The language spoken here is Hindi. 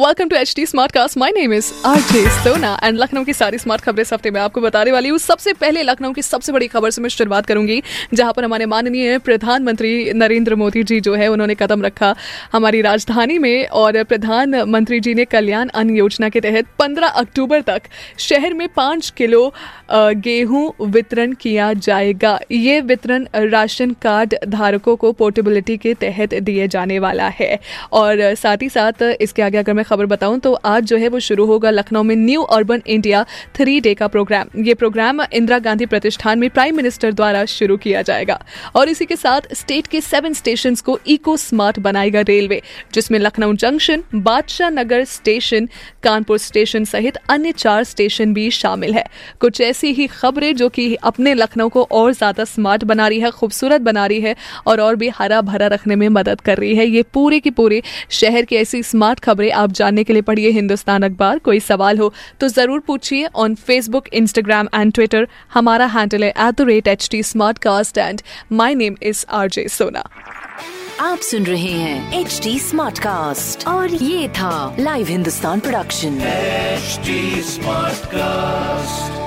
welcome to H T smart cast my name is R J Sona and Lucknow की सारी स्मार्ट खबरें इस हफ़्ते में आपको बताने वाली हूँ। सबसे पहले लखनऊ की सबसे बड़ी खबर से मैं शुरुआत करूँगी, जहाँ पर हमारे माननीय प्रधानमंत्री नरेंद्र मोदी जी जो है, उन्होंने कदम रखा हमारी राजधानी में और प्रधानमंत्री जी ने कल्याण अन्न योजना के तहत 15 अक्टूबर तक शहर में पाँच किलो गेहूँ वितरण किया जाएगा। ये वितरण राशन कार्ड धारकों को पोर्टेबिलिटी के तहत दिए जाने वाला है और साथ ही साथ इसके आगे अगर मैं खबर बताऊँ तो आज जो है वो शुरू होगा लखनऊ में new urban India three day का प्रोग्राम। ये प्रोग्राम इंदिरा गांधी प्रतिष्ठान में प्राइम मिनिस्टर द्वारा शुरू किया जाएगा। और इसी के साथ स्टेट के सेवन स्टेशन को इको स्मार्ट बनाएगा रेलवे, जिसमें Lucknow junction, Badshah Nagar station, Kanpur station सहित अन्य चार स्टेशन भी शामिल है। कुछ ऐसी ही खबरें जो कि अपने लखनऊ को और ज़्यादा स्मार्ट बना रही है, खूबसूरत बना रही है और और भी हरा भरा रखने में मदद कर रही है। ये पूरे की पूरे शहर की ऐसी स्मार्ट खबरें आप जानने के लिए पढ़िए हिंदुस्तान अखबार। कोई सवाल हो तो ज़रूर पूछिए on Facebook Instagram and Twitter हमारा हैंडल है at the rate H T smart cast and my name is R J Sona आप सुन रहे हैं एच टी स्मार्ट कास्ट और ये था live Hindustan production smart Smartcast.